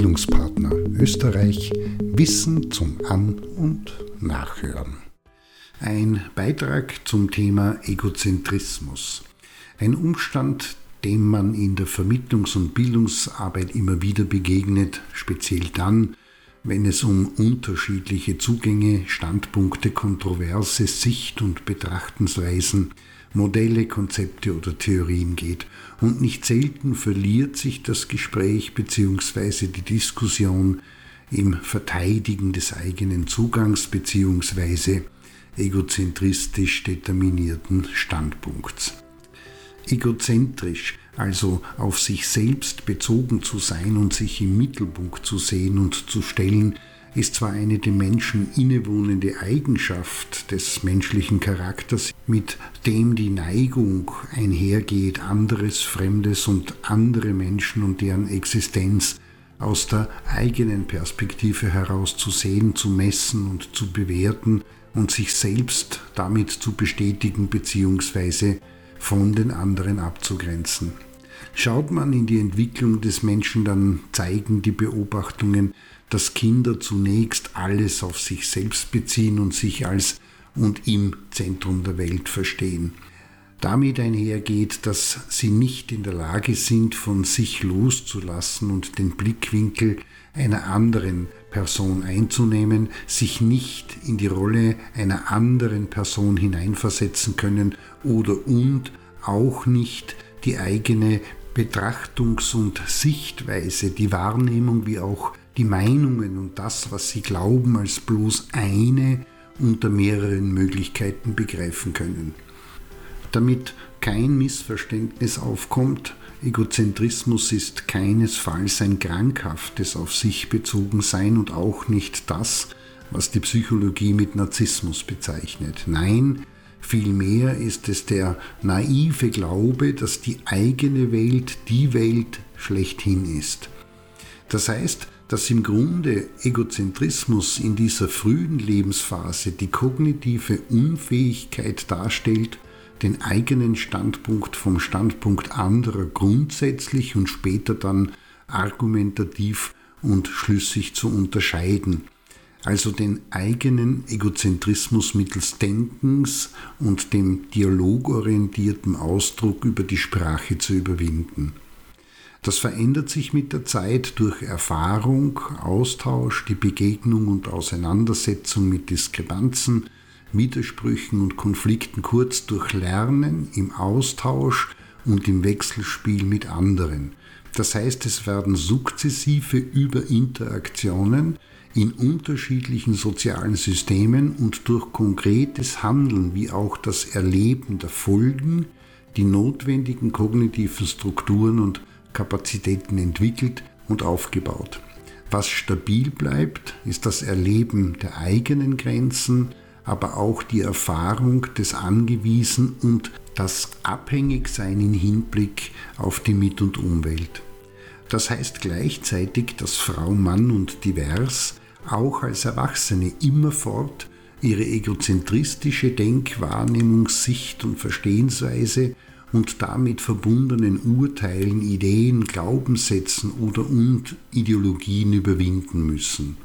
Bildungspartner Österreich Wissen zum An- und Nachhören. Ein Beitrag zum Thema Egozentrismus. Ein Umstand, dem man in der Vermittlungs- und Bildungsarbeit immer wieder begegnet, speziell dann, wenn es um unterschiedliche Zugänge, Standpunkte, kontroverse Sicht- und Betrachtensweisen, Modelle, Konzepte oder Theorien geht. Und nicht selten verliert sich das Gespräch bzw. die Diskussion im Verteidigen des eigenen Zugangs bzw. egozentristisch determinierten Standpunkts. Egozentrisch also auf sich selbst bezogen zu sein und sich im Mittelpunkt zu sehen und zu stellen, ist zwar eine dem Menschen innewohnende Eigenschaft des menschlichen Charakters, mit dem die Neigung einhergeht, anderes, Fremdes und andere Menschen und deren Existenz aus der eigenen Perspektive heraus zu sehen, zu messen und zu bewerten und sich selbst damit zu bestätigen bzw. von den anderen abzugrenzen. Schaut man in die Entwicklung des Menschen, dann zeigen die Beobachtungen, dass Kinder zunächst alles auf sich selbst beziehen und sich als und im Zentrum der Welt verstehen. Damit einhergeht, dass sie nicht in der Lage sind, von sich loszulassen und den Blickwinkel einer anderen Person einzunehmen, sich nicht in die Rolle einer anderen Person hineinversetzen können oder und auch nicht die eigene Betrachtungs- und Sichtweise, die Wahrnehmung wie auch die Meinungen und das, was sie glauben, als bloß eine unter mehreren Möglichkeiten begreifen können. Damit kein Missverständnis aufkommt, Egozentrismus ist keinesfalls ein krankhaftes auf sich bezogen sein und auch nicht das, was die Psychologie mit Narzissmus bezeichnet. Nein, Vielmehr ist es der naive Glaube, dass die eigene Welt die Welt schlechthin ist. Das heißt, dass im Grunde Egozentrismus in dieser frühen Lebensphase die kognitive Unfähigkeit darstellt, den eigenen Standpunkt vom Standpunkt anderer grundsätzlich und später dann argumentativ und schlüssig zu unterscheiden also den eigenen Egozentrismus mittels Denkens und dem dialogorientierten Ausdruck über die Sprache zu überwinden. Das verändert sich mit der Zeit durch Erfahrung, Austausch, die Begegnung und Auseinandersetzung mit Diskrepanzen, Widersprüchen und Konflikten, kurz durch Lernen im Austausch und im Wechselspiel mit anderen. Das heißt, es werden sukzessive Überinteraktionen in unterschiedlichen sozialen Systemen und durch konkretes Handeln wie auch das Erleben der Folgen die notwendigen kognitiven Strukturen und Kapazitäten entwickelt und aufgebaut. Was stabil bleibt, ist das Erleben der eigenen Grenzen, aber auch die Erfahrung des Angewiesen und das Abhängigsein im Hinblick auf die Mit- und Umwelt. Das heißt gleichzeitig, dass Frau, Mann und divers auch als Erwachsene immerfort ihre egozentristische Denkwahrnehmung, Sicht und Verstehensweise und damit verbundenen Urteilen, Ideen, Glaubenssätzen oder und Ideologien überwinden müssen.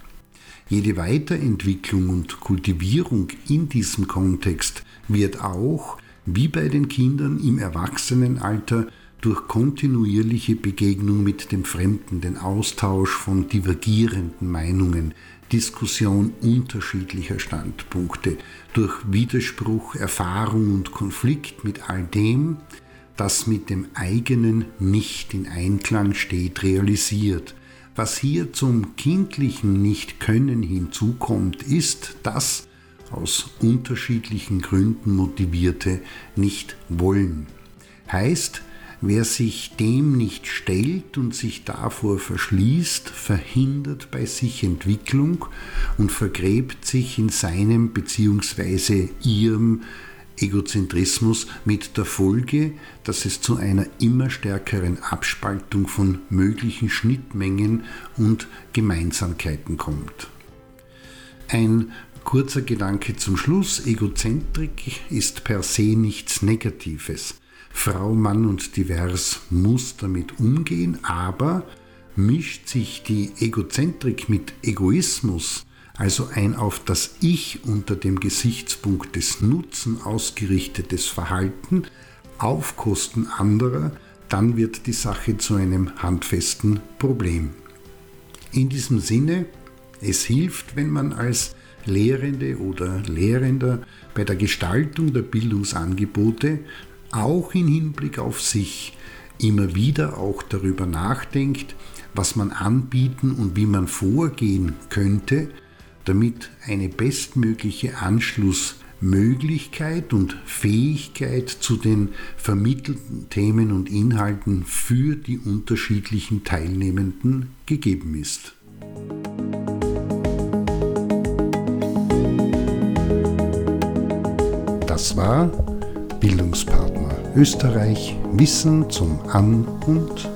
Jede Weiterentwicklung und Kultivierung in diesem Kontext wird auch, wie bei den Kindern im Erwachsenenalter, durch kontinuierliche Begegnung mit dem Fremden, den Austausch von divergierenden Meinungen, Diskussion unterschiedlicher Standpunkte, durch Widerspruch, Erfahrung und Konflikt mit all dem, das mit dem eigenen nicht in Einklang steht, realisiert. Was hier zum kindlichen Nicht-Können hinzukommt, ist das aus unterschiedlichen Gründen motivierte Nicht-Wollen. Heißt, Wer sich dem nicht stellt und sich davor verschließt, verhindert bei sich Entwicklung und vergräbt sich in seinem bzw. ihrem Egozentrismus mit der Folge, dass es zu einer immer stärkeren Abspaltung von möglichen Schnittmengen und Gemeinsamkeiten kommt. Ein kurzer Gedanke zum Schluss. Egozentrik ist per se nichts Negatives. Frau, Mann und divers muss damit umgehen, aber mischt sich die Egozentrik mit Egoismus, also ein auf das Ich unter dem Gesichtspunkt des Nutzen ausgerichtetes Verhalten auf Kosten anderer, dann wird die Sache zu einem handfesten Problem. In diesem Sinne, es hilft, wenn man als Lehrende oder Lehrender bei der Gestaltung der Bildungsangebote auch im Hinblick auf sich immer wieder auch darüber nachdenkt, was man anbieten und wie man vorgehen könnte, damit eine bestmögliche Anschlussmöglichkeit und Fähigkeit zu den vermittelten Themen und Inhalten für die unterschiedlichen Teilnehmenden gegeben ist. Das war Bildungspartner Österreich Wissen zum An- und